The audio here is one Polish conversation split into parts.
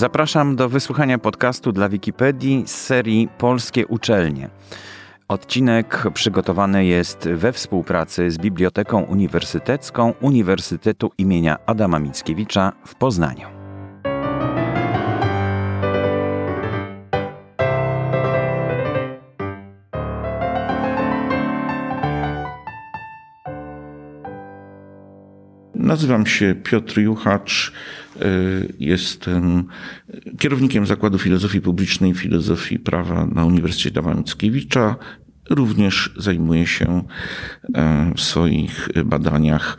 Zapraszam do wysłuchania podcastu dla Wikipedii z serii Polskie Uczelnie. Odcinek przygotowany jest we współpracy z Biblioteką Uniwersytecką Uniwersytetu imienia Adama Mickiewicza w Poznaniu. Nazywam się Piotr Juchacz. E, jestem kierownikiem Zakładu Filozofii Publicznej i Filozofii Prawa na Uniwersytecie Adama Mickiewicza. Również zajmuję się e, w swoich badaniach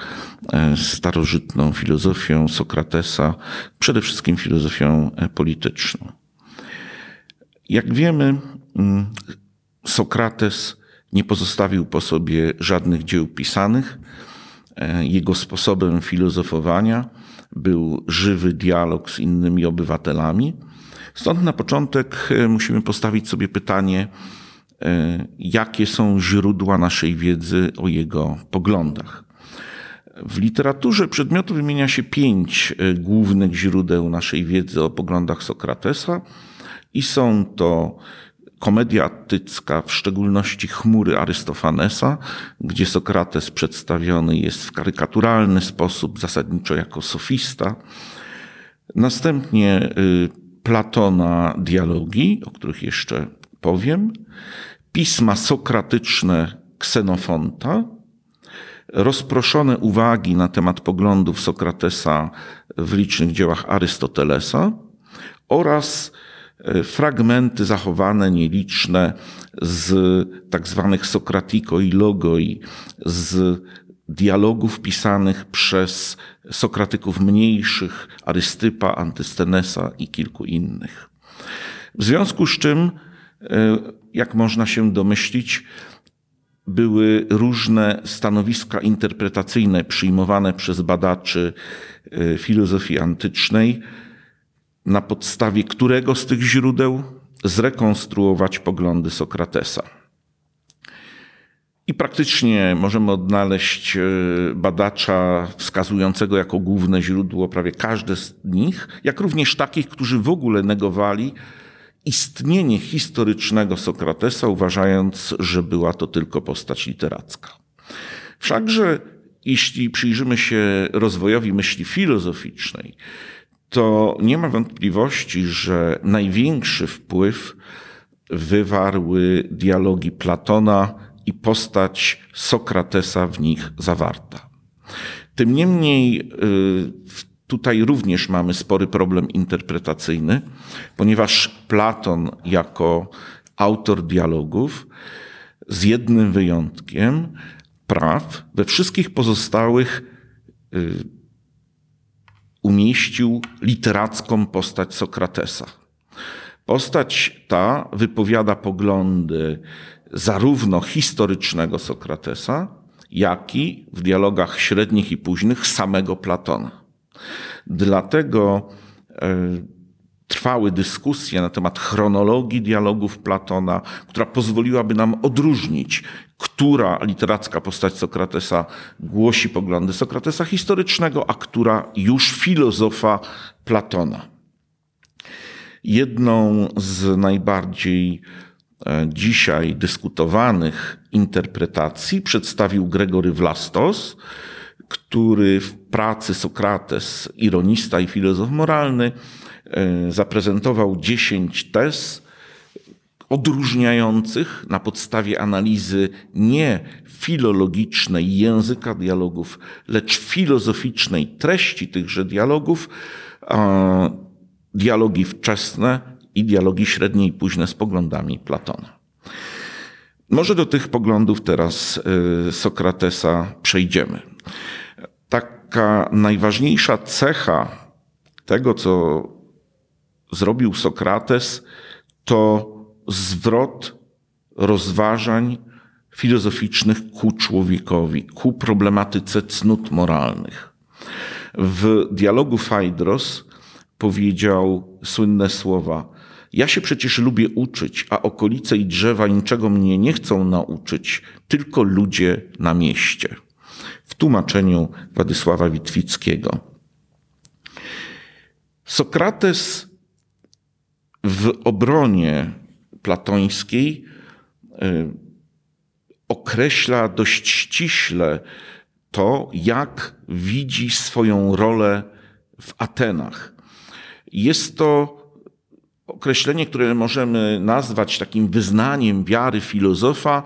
e, starożytną filozofią Sokratesa, przede wszystkim filozofią polityczną. Jak wiemy, Sokrates nie pozostawił po sobie żadnych dzieł pisanych. E, jego sposobem filozofowania był żywy dialog z innymi obywatelami. Stąd na początek e, musimy postawić sobie pytanie, e, jakie są źródła naszej wiedzy o jego poglądach. W literaturze przedmiotu wymienia się pięć głównych źródeł naszej wiedzy o poglądach Sokratesa i są to komedia attycka, w szczególności chmury Arystofanesa, gdzie Sokrates przedstawiony jest w karykaturalny sposób, zasadniczo jako sofista. Następnie y, Platona dialogi, o których jeszcze powiem, pisma sokratyczne Ksenofonta, rozproszone uwagi na temat poglądów Sokratesa w licznych dziełach Arystotelesa oraz fragmenty zachowane, nieliczne z tak zwanych Sokratiko i Logoi, z dialogów pisanych przez Sokratyków mniejszych, Arystypa, Antystenesa i kilku innych. W związku z czym, e, jak można się domyślić, były różne stanowiska interpretacyjne przyjmowane przez badaczy e, filozofii antycznej, na podstawie którego z tych źródeł zrekonstruować poglądy Sokratesa. I praktycznie możemy odnaleźć e, badacza wskazującego jako główne źródło prawie każde z nich, jak również takich, którzy w ogóle negowali istnienie historycznego Sokratesa, uważając, że była to tylko postać literacka. Wszakże, jeśli przyjrzymy się rozwojowi myśli filozoficznej, to nie ma wątpliwości, że największy wpływ wywarły dialogi Platona i postać Sokratesa w nich zawarta. Tym niemniej y, tutaj również mamy spory problem interpretacyjny, ponieważ Platon jako autor dialogów z jednym wyjątkiem praw we wszystkich pozostałych y, umieścił literacką postać Sokratesa. Postać ta wypowiada poglądy zarówno historycznego Sokratesa, jak i w dialogach średnich i późnych samego Platona. Dlatego e, trwały dyskusje na temat chronologii dialogów Platona, która pozwoliłaby nam odróżnić, która literacka postać Sokratesa głosi poglądy Sokratesa historycznego, a która już filozofa Platona. Jedną z najbardziej e, dzisiaj dyskutowanych interpretacji przedstawił Gregory Vlastos, który w pracy Sokrates, ironista i filozof moralny, E, zaprezentował 10 tez odróżniających na podstawie analizy nie filologicznej języka dialogów, lecz filozoficznej treści tychże dialogów, dialogi wczesne i dialogi średnie i późne z poglądami Platona. Może do tych poglądów teraz e, Sokratesa przejdziemy. Taka najważniejsza cecha tego, co zrobił Sokrates, to zwrot rozważań filozoficznych ku człowiekowi, ku problematyce cnót moralnych. W dialogu Fajdros powiedział słynne słowa: Ja się przecież lubię uczyć, a okolice i drzewa niczego mnie nie chcą nauczyć, tylko ludzie na mieście. W tłumaczeniu Władysława Witwickiego. Sokrates w obronie platońskiej y, określa dość ściśle to, jak widzi swoją rolę w Atenach. Jest to określenie, które możemy nazwać takim wyznaniem wiary filozofa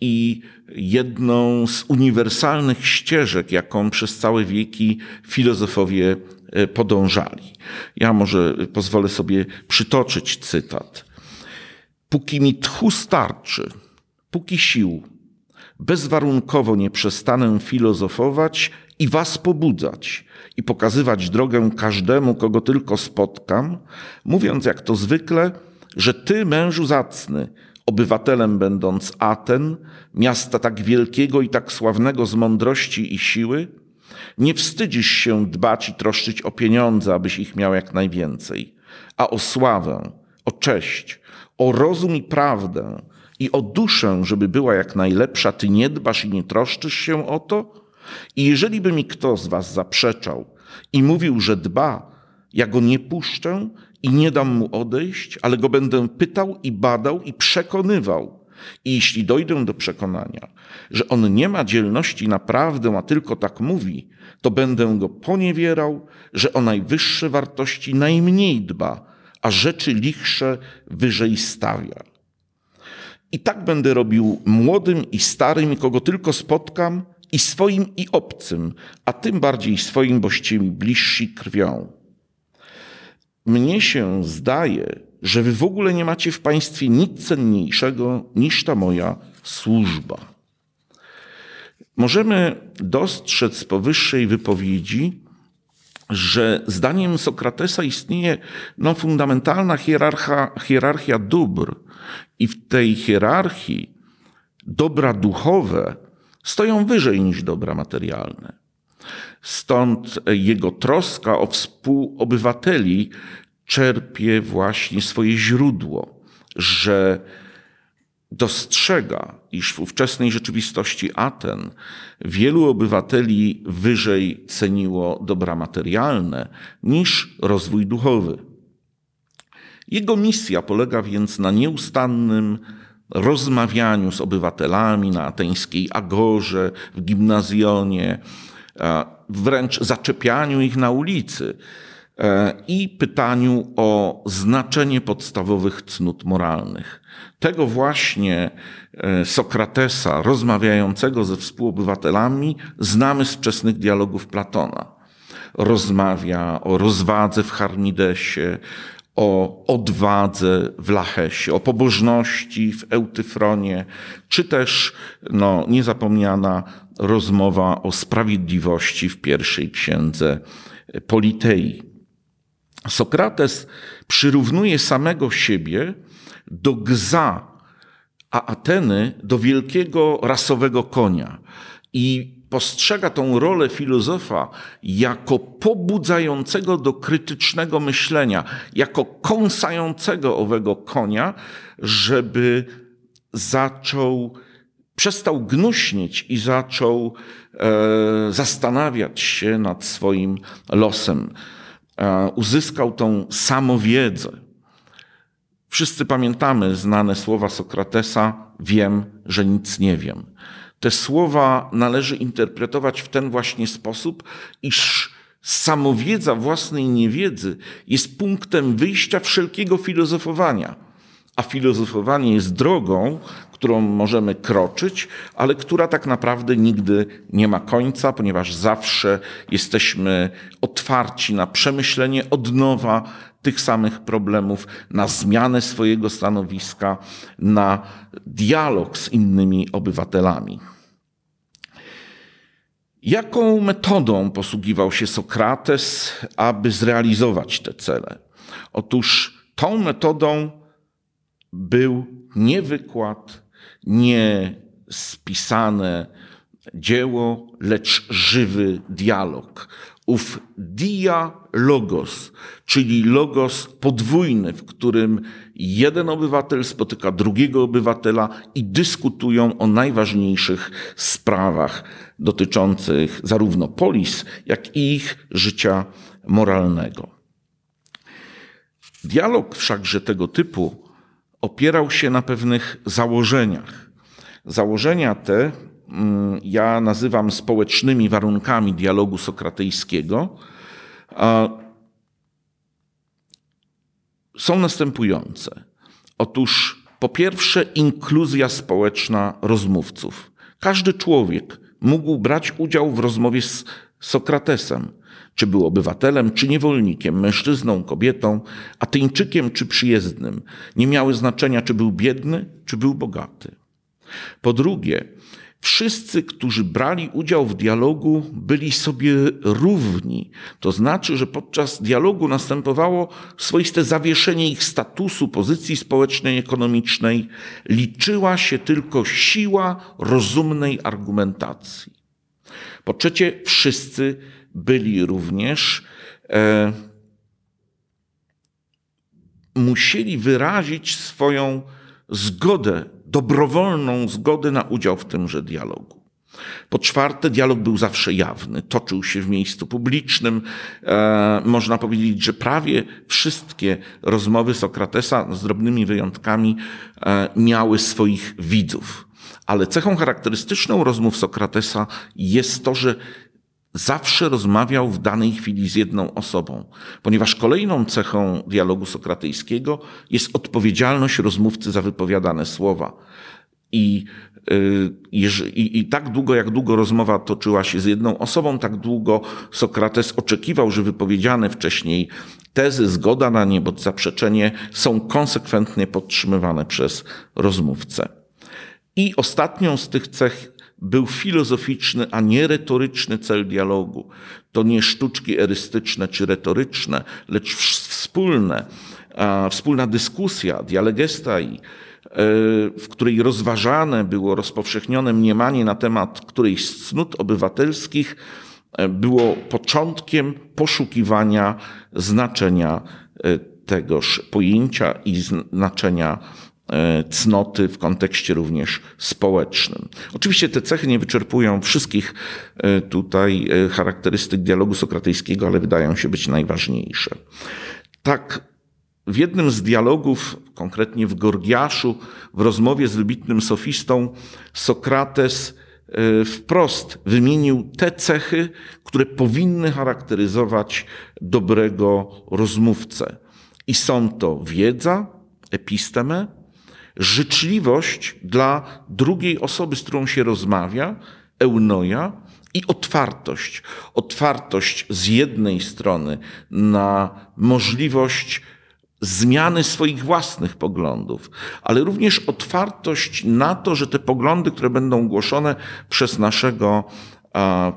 i jedną z uniwersalnych ścieżek, jaką przez całe wieki filozofowie e, podążali. Ja może pozwolę sobie przytoczyć cytat. Póki mi tchu starczy, póki sił, bezwarunkowo nie przestanę filozofować i was pobudzać i pokazywać drogę każdemu, kogo tylko spotkam, mówiąc jak to zwykle, że ty, mężu zacny, obywatelem będąc Aten, miasta tak wielkiego i tak sławnego z mądrości i siły, nie wstydzisz się dbać i troszczyć o pieniądze, abyś ich miał jak najwięcej, a o sławę, o cześć, o rozum i prawdę i o duszę, żeby była jak najlepsza, ty nie dbasz i nie troszczysz się o to? I jeżeli by mi kto z was zaprzeczał i mówił, że dba, ja go nie puszczę i nie dam mu odejść, ale go będę pytał i badał i przekonywał. I jeśli dojdę do przekonania, że on nie ma dzielności naprawdę, a tylko tak mówi, to będę go poniewierał, że o najwyższe wartości najmniej dba, a rzeczy lichsze wyżej stawia. I tak będę robił młodym i starym, kogo tylko spotkam, i swoim, i obcym, a tym bardziej swoim, boście mi bliżsi krwią. Mnie się zdaje, że wy w ogóle nie macie w państwie nic cenniejszego niż ta moja służba. Możemy dostrzec z powyższej wypowiedzi, że zdaniem Sokratesa istnieje no, fundamentalna hierarchia, hierarchia dóbr, i w tej hierarchii dobra duchowe stoją wyżej niż dobra materialne. Stąd jego troska o współobywateli czerpie właśnie swoje źródło, że dostrzega, iż w ówczesnej rzeczywistości Aten wielu obywateli wyżej ceniło dobra materialne niż rozwój duchowy. Jego misja polega więc na nieustannym rozmawianiu z obywatelami na ateńskiej agorze, w gimnazjonie, wręcz zaczepianiu ich na ulicy e, i pytaniu o znaczenie podstawowych cnót moralnych. Tego właśnie e, Sokratesa, rozmawiającego ze współobywatelami, znamy z wczesnych dialogów Platona. Rozmawia o rozwadze w Charmidesie, o odwadze w Lachesie, o pobożności w Eutyfronie, czy też no, niezapomniana rozmowa o sprawiedliwości w pierwszej księdze Politei. Sokrates przyrównuje samego siebie do gza, a Ateny do wielkiego rasowego konia. I postrzega tą rolę filozofa jako pobudzającego do krytycznego myślenia, jako kąsającego owego konia, żeby zaczął, przestał gnuśnieć i zaczął e, zastanawiać się nad swoim losem. E, uzyskał tą samowiedzę. Wszyscy pamiętamy znane słowa Sokratesa: Wiem, że nic nie wiem. Te słowa należy interpretować w ten właśnie sposób, iż samowiedza własnej niewiedzy jest punktem wyjścia wszelkiego filozofowania. A filozofowanie jest drogą, którą możemy kroczyć, ale która tak naprawdę nigdy nie ma końca, ponieważ zawsze jesteśmy otwarci na przemyślenie od nowa tych samych problemów, na zmianę swojego stanowiska, na dialog z innymi obywatelami. Jaką metodą posługiwał się Sokrates, aby zrealizować te cele? Otóż tą metodą był nie wykład, nie spisane dzieło, lecz żywy dialog. Ów dia logos, czyli logos podwójny, w którym jeden obywatel spotyka drugiego obywatela i dyskutują o najważniejszych sprawach dotyczących zarówno polis, jak i ich życia moralnego. Dialog wszakże tego typu opierał się na pewnych założeniach. Założenia te mm, ja nazywam społecznymi warunkami dialogu sokratejskiego. Są następujące. Otóż po pierwsze, inkluzja społeczna rozmówców. Każdy człowiek mógł brać udział w rozmowie z Sokratesem. Czy był obywatelem, czy niewolnikiem, mężczyzną, kobietą, ateńczykiem, czy przyjezdnym. Nie miały znaczenia, czy był biedny, czy był bogaty. Po drugie, Wszyscy, którzy brali udział w dialogu, byli sobie równi. To znaczy, że podczas dialogu następowało swoiste zawieszenie ich statusu, pozycji społecznej, ekonomicznej. Liczyła się tylko siła rozumnej argumentacji. Po trzecie, wszyscy byli również e, musieli wyrazić swoją zgodę dobrowolną zgodę na udział w tymże dialogu. Po czwarte, dialog był zawsze jawny, toczył się w miejscu publicznym. E, można powiedzieć, że prawie wszystkie rozmowy Sokratesa, z drobnymi wyjątkami, e, miały swoich widzów. Ale cechą charakterystyczną rozmów Sokratesa jest to, że zawsze rozmawiał w danej chwili z jedną osobą, ponieważ kolejną cechą dialogu sokratyjskiego jest odpowiedzialność rozmówcy za wypowiadane słowa. I, y, i, I tak długo, jak długo rozmowa toczyła się z jedną osobą, tak długo Sokrates oczekiwał, że wypowiedziane wcześniej tezy, zgoda na nie bądź zaprzeczenie są konsekwentnie podtrzymywane przez rozmówcę. I ostatnią z tych cech był filozoficzny, a nie retoryczny cel dialogu. To nie sztuczki erystyczne czy retoryczne, lecz wspólne, wspólna dyskusja, dialegesta, i, e, w której rozważane było rozpowszechnione mniemanie na temat którejś z cnót obywatelskich, e, było początkiem poszukiwania znaczenia e, tegoż pojęcia i znaczenia cnoty w kontekście również społecznym. Oczywiście te cechy nie wyczerpują wszystkich e, tutaj e, charakterystyk dialogu sokratejskiego, ale wydają się być najważniejsze. Tak, w jednym z dialogów, konkretnie w Gorgiaszu, w rozmowie z wybitnym sofistą, Sokrates wprost wymienił te cechy, które powinny charakteryzować dobrego rozmówcę. I są to wiedza, episteme, życzliwość dla drugiej osoby, z którą się rozmawia, eunoja, i otwartość. Otwartość z jednej strony na możliwość zmiany swoich własnych poglądów, ale również otwartość na to, że te poglądy, które będą głoszone przez naszego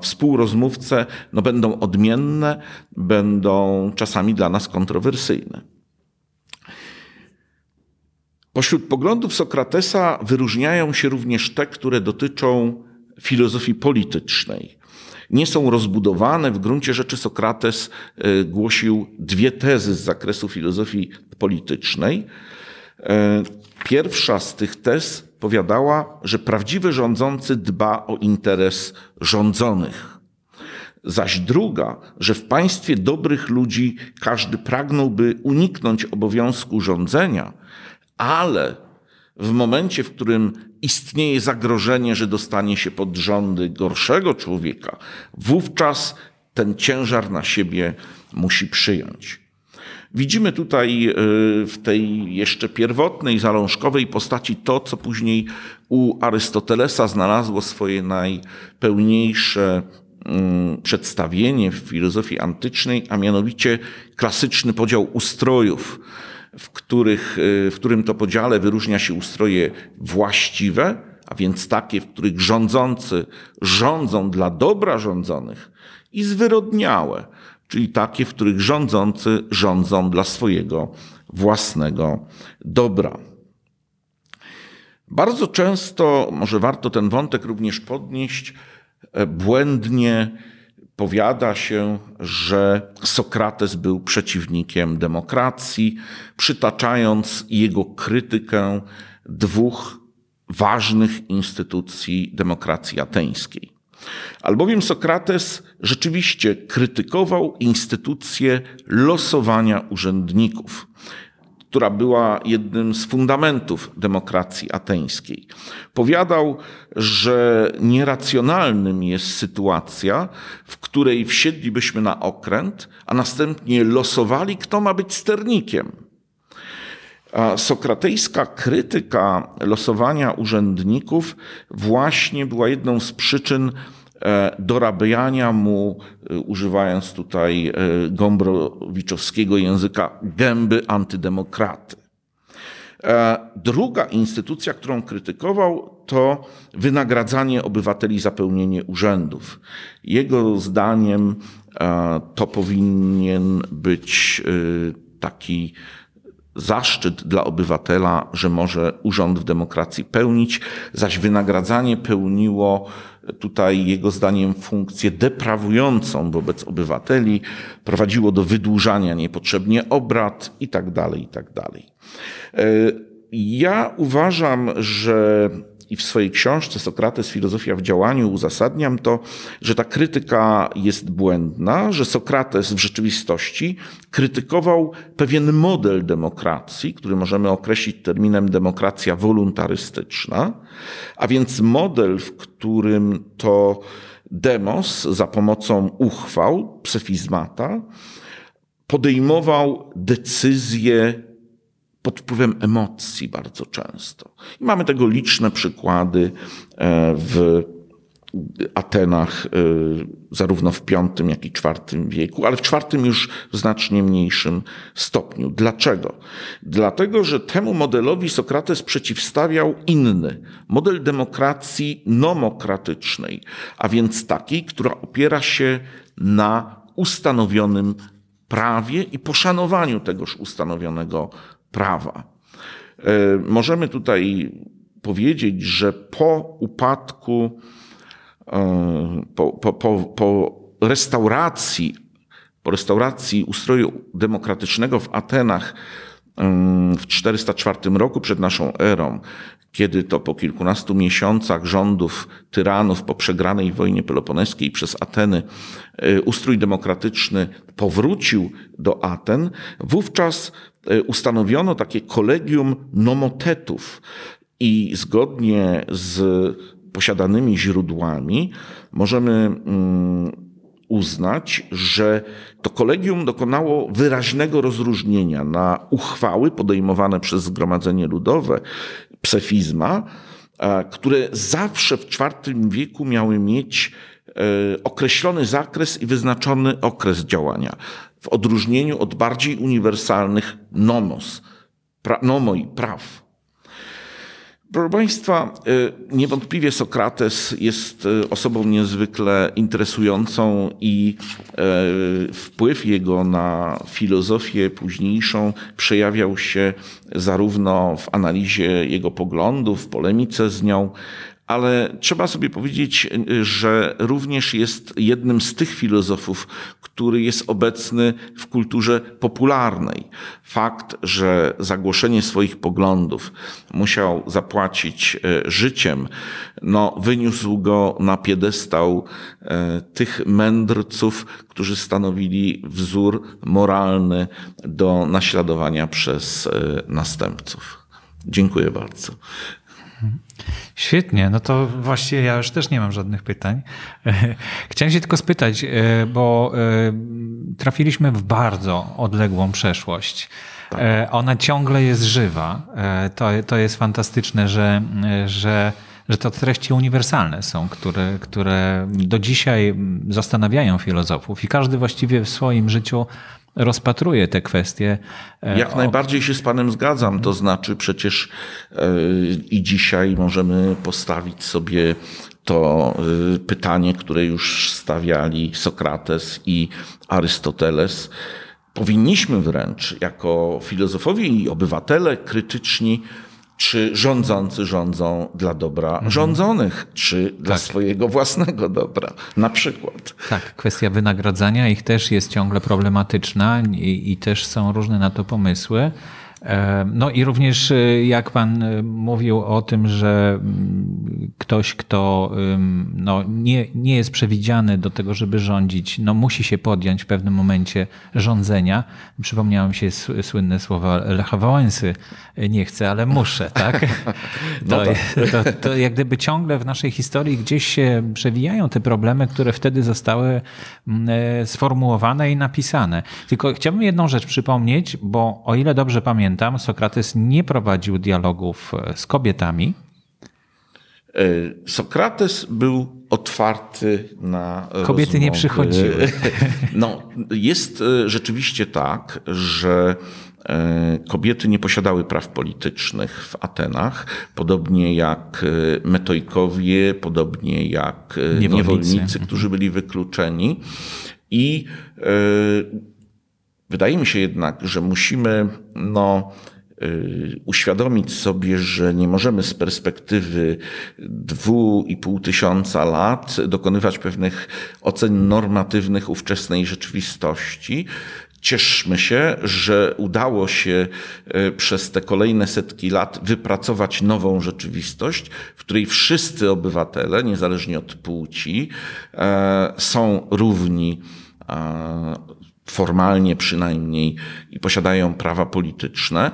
współrozmówcę, no będą odmienne, będą czasami dla nas kontrowersyjne. Pośród poglądów Sokratesa wyróżniają się również te, które dotyczą filozofii politycznej. Nie są rozbudowane. W gruncie rzeczy Sokrates e, głosił dwie tezy z zakresu filozofii politycznej. E, pierwsza z tych tez powiadała, że prawdziwy rządzący dba o interes rządzonych. Zaś druga, że w państwie dobrych ludzi każdy pragnąłby uniknąć obowiązku rządzenia, ale w momencie, w którym istnieje zagrożenie, że dostanie się pod rządy gorszego człowieka, wówczas ten ciężar na siebie musi przyjąć. Widzimy tutaj y, w tej jeszcze pierwotnej, zalążkowej postaci to, co później u Arystotelesa znalazło swoje najpełniejsze mm, przedstawienie w filozofii antycznej, a mianowicie klasyczny podział ustrojów w, których, y, w którym to podziale wyróżnia się ustroje właściwe, a więc takie, w których rządzący rządzą dla dobra rządzonych, i zwyrodniałe, czyli takie, w których rządzący rządzą dla swojego własnego dobra. Bardzo często, może warto ten wątek również podnieść, e, błędnie powiada się, że Sokrates był przeciwnikiem demokracji, przytaczając jego krytykę dwóch ważnych instytucji demokracji ateńskiej. Albowiem Sokrates rzeczywiście krytykował instytucję losowania urzędników która była jednym z fundamentów demokracji ateńskiej. Powiadał, że nieracjonalnym jest sytuacja, w której wsiedlibyśmy na okręt, a następnie losowali, kto ma być sternikiem. A sokratejska krytyka losowania urzędników właśnie była jedną z przyczyn dorabiania mu, e, używając tutaj e, gombrowiczowskiego języka, gęby antydemokraty. Druga instytucja, którą krytykował, to wynagradzanie obywateli za pełnienie urzędów. Jego zdaniem to powinien być taki zaszczyt dla obywatela, że może urząd w demokracji pełnić, zaś wynagradzanie pełniło tutaj jego zdaniem funkcję deprawującą wobec obywateli, prowadziło do wydłużania niepotrzebnie obrad i tak dalej, i tak dalej. E, ja uważam, że i w swojej książce Sokrates Filozofia w działaniu uzasadniam to, że ta krytyka jest błędna, że Sokrates w rzeczywistości krytykował pewien model demokracji, który możemy określić terminem demokracja woluntarystyczna, a więc model, w którym to demos za pomocą uchwał, psefizmata, podejmował decyzje pod wpływem emocji bardzo często. I mamy tego liczne przykłady e, w Atenach, e, zarówno w V, jak i IV wieku, ale w IV już w znacznie mniejszym stopniu. Dlaczego? Dlatego, że temu modelowi Sokrates przeciwstawiał inny model demokracji nomokratycznej, a więc takiej, która opiera się na ustanowionym prawie i poszanowaniu tegoż ustanowionego prawa. E, możemy tutaj powiedzieć, że po upadku, e, po, po, po, po restauracji, po restauracji ustroju demokratycznego w Atenach w 404 roku przed naszą erą, kiedy to po kilkunastu miesiącach rządów tyranów po przegranej wojnie peloponeskiej przez Ateny e, ustrój demokratyczny powrócił do Aten, wówczas e, ustanowiono takie kolegium nomotetów i zgodnie z posiadanymi źródłami możemy mm, uznać, że to kolegium dokonało wyraźnego rozróżnienia na uchwały podejmowane przez Zgromadzenie Ludowe, psefizma, które zawsze w IV wieku miały mieć e, określony zakres i wyznaczony okres działania, w odróżnieniu od bardziej uniwersalnych nomos, pra, nomoi, praw. Proszę Państwa, y, niewątpliwie Sokrates jest y, osobą niezwykle interesującą i y, wpływ jego na filozofię późniejszą przejawiał się zarówno w analizie jego poglądów, w polemice z nią, ale trzeba sobie powiedzieć, że również jest jednym z tych filozofów, który jest obecny w kulturze popularnej. Fakt, że zagłoszenie swoich poglądów musiał zapłacić e, życiem, no, wyniósł go na piedestał e, tych mędrców, którzy stanowili wzór moralny do naśladowania przez e, następców. Dziękuję bardzo. Świetnie, no to właściwie ja już też nie mam żadnych pytań. Chciałem się tylko spytać, e, bo e, trafiliśmy w bardzo odległą przeszłość. Tak. E, ona ciągle jest żywa. To, to jest fantastyczne, że, że, że to treści uniwersalne są, które, które do dzisiaj zastanawiają filozofów i każdy właściwie w swoim życiu rozpatruje te kwestie. E, Jak o... najbardziej się z Panem zgadzam. To znaczy, przecież yy, i dzisiaj możemy postawić sobie to yy, pytanie, które już stawiali Sokrates i Arystoteles. Powinniśmy wręcz, jako filozofowie i obywatele krytyczni, czy rządzący rządzą dla dobra mhm. rządzonych, czy dla tak. swojego własnego dobra, na przykład. Tak, kwestia wynagradzania ich też jest ciągle problematyczna i, i też są różne na to pomysły. E, no i również e, jak pan e, mówił o tym, że mm, ktoś, kto no, nie, nie jest przewidziany do tego, żeby rządzić, no musi się podjąć w pewnym momencie rządzenia. Przypomniało mi się słynne słowa Lecha Wałęsy, nie chcę, ale muszę, tak? No to, tak. To, to jak gdyby ciągle w naszej historii gdzieś się przewijają te problemy, które wtedy zostały mm, sformułowane i napisane. Tylko chciałbym jedną rzecz przypomnieć, bo o ile dobrze pamiętam, Sokrates nie prowadził dialogów e, z kobietami. E, Sokrates był otwarty na. Kobiety rozmowy. nie przychodziły. No, jest e, rzeczywiście tak, że kobiety nie posiadały praw politycznych w Atenach, podobnie jak metojkowie, podobnie jak niewolnicy, niewolnicy którzy byli wykluczeni. I Wydaje mi się jednak, że musimy no, y, uświadomić sobie, że nie możemy z perspektywy dwóch i pół tysiąca lat dokonywać pewnych ocen normatywnych ówczesnej rzeczywistości. Cieszmy się, że udało się y, przez te kolejne setki lat wypracować nową rzeczywistość, w której wszyscy obywatele, niezależnie od płci, e, są równi formalnie przynajmniej i posiadają prawa polityczne.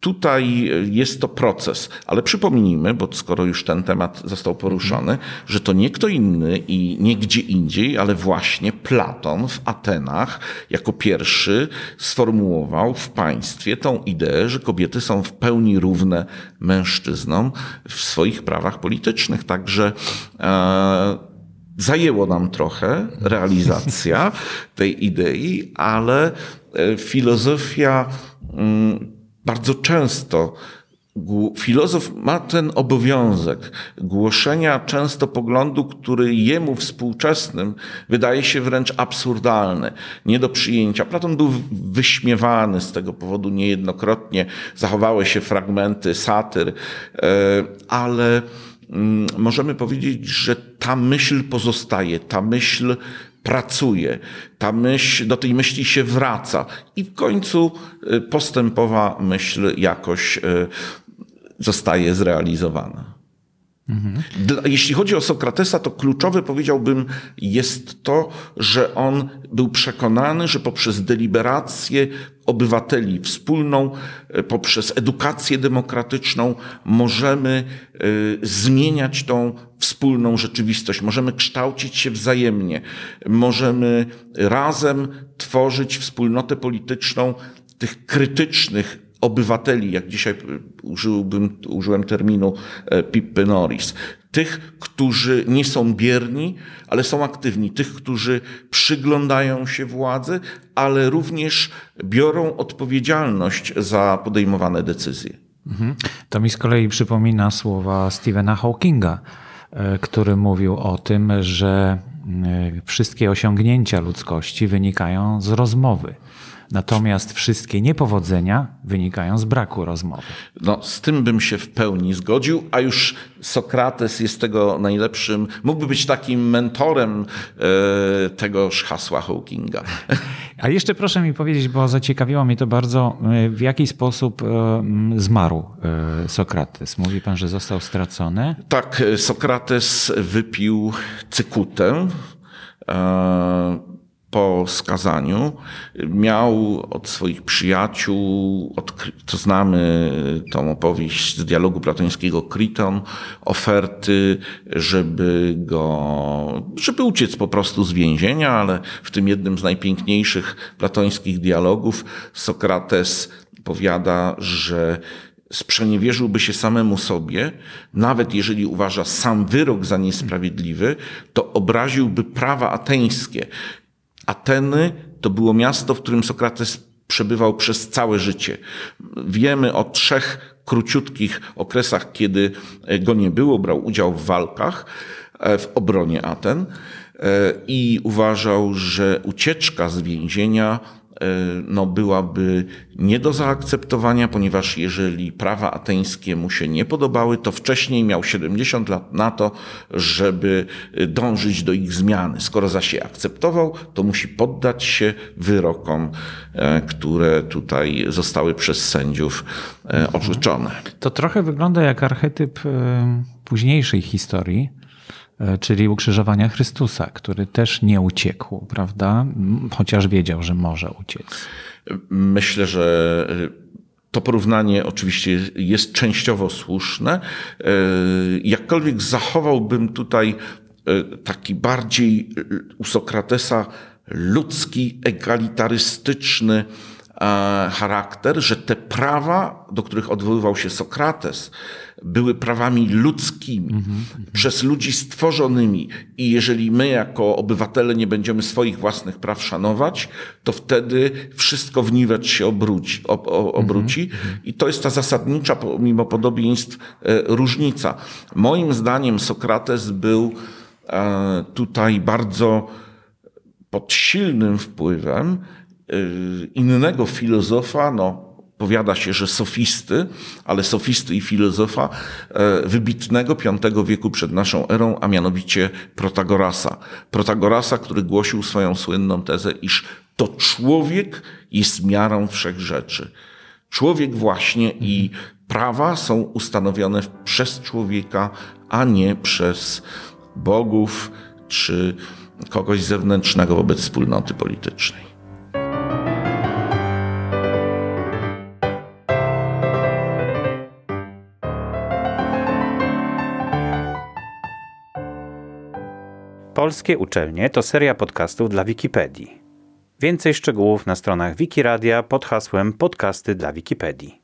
Tutaj jest to proces, ale przypomnijmy, bo skoro już ten temat został poruszony, że to nie kto inny i nie gdzie indziej, ale właśnie Platon w Atenach jako pierwszy sformułował w państwie tą ideę, że kobiety są w pełni równe mężczyznom w swoich prawach politycznych. Także e, Zajęło nam trochę realizacja tej idei, ale e, filozofia mm, bardzo często Filozof ma ten obowiązek głoszenia często poglądu, który jemu współczesnym wydaje się wręcz absurdalny, nie do przyjęcia. Platon był wyśmiewany z tego powodu niejednokrotnie, zachowały się fragmenty satyr, e, ale możemy powiedzieć, że ta myśl pozostaje, ta myśl pracuje, ta myśl, do tej myśli się wraca i w końcu y, postępowa myśl jakoś y, zostaje zrealizowana. Jeśli chodzi o Sokratesa, to kluczowe powiedziałbym jest to, że on był przekonany, że poprzez deliberację obywateli wspólną, e, poprzez edukację demokratyczną możemy e, zmieniać tą wspólną rzeczywistość, możemy kształcić się wzajemnie, możemy razem tworzyć wspólnotę polityczną tych krytycznych obywateli, jak dzisiaj użyłbym, użyłem terminu e, Pippy Norris. Tych, którzy nie są bierni, ale są aktywni. Tych, którzy przyglądają się władzy, ale również biorą odpowiedzialność za podejmowane decyzje. Mhm. To mi z kolei przypomina słowa Stephena Hawkinga, e, który mówił o tym, że e, wszystkie osiągnięcia ludzkości wynikają z rozmowy. Natomiast wszystkie niepowodzenia wynikają z braku rozmowy. No, z tym bym się w pełni zgodził, a już Sokrates jest tego najlepszym, mógłby być takim mentorem e, tegoż hasła Hawkinga. A jeszcze proszę mi powiedzieć, bo zaciekawiło mnie to bardzo, e, w jaki sposób e, zmarł e, Sokrates? Mówi pan, że został stracony? Tak, Sokrates wypił cykutę po skazaniu miał od swoich przyjaciół, od, to znamy tą opowieść z dialogu platońskiego Kriton, oferty, żeby go, żeby uciec po prostu z więzienia, ale w tym jednym z najpiękniejszych platońskich dialogów Sokrates powiada, że sprzeniewierzyłby się samemu sobie, nawet jeżeli uważa sam wyrok za niesprawiedliwy, to obraziłby prawa ateńskie. Ateny to było miasto, w którym Sokrates przebywał przez całe życie. Wiemy o trzech króciutkich okresach, kiedy go nie było, brał udział w walkach e, w obronie Aten e, i uważał, że ucieczka z więzienia no, byłaby nie do zaakceptowania, ponieważ jeżeli prawa ateńskie mu się nie podobały, to wcześniej miał 70 lat na to, żeby dążyć do ich zmiany. Skoro zaś je akceptował, to musi poddać się wyrokom, e, które tutaj zostały przez sędziów e, orzeczone. To trochę wygląda jak archetyp e, późniejszej historii E, czyli ukrzyżowania Chrystusa, który też nie uciekł, prawda? Chociaż wiedział, że może uciec. Myślę, że to porównanie oczywiście jest częściowo słuszne. E, jakkolwiek zachowałbym tutaj e, taki bardziej u Sokratesa ludzki, egalitarystyczny charakter, że te prawa, do których odwoływał się Sokrates, były prawami ludzkimi, przez ludzi stworzonymi. I jeżeli my, jako obywatele, nie będziemy swoich własnych praw szanować, to wtedy wszystko w niwecz się obróci. Ob, obróci. I to jest ta zasadnicza, mimo podobieństw, e, różnica. Moim zdaniem Sokrates był e, tutaj bardzo pod silnym wpływem e, innego filozofa, no, powiada się, że sofisty, ale sofisty i filozofa e, wybitnego V wieku przed naszą erą, a mianowicie Protagorasa. Protagorasa, który głosił swoją słynną tezę, iż to człowiek jest miarą wszech rzeczy. Człowiek właśnie i prawa są ustanowione przez człowieka, a nie przez bogów czy kogoś zewnętrznego wobec wspólnoty politycznej. Polskie uczelnie to seria podcastów dla Wikipedii. Więcej szczegółów na stronach Wikiradia pod hasłem Podcasty dla Wikipedii.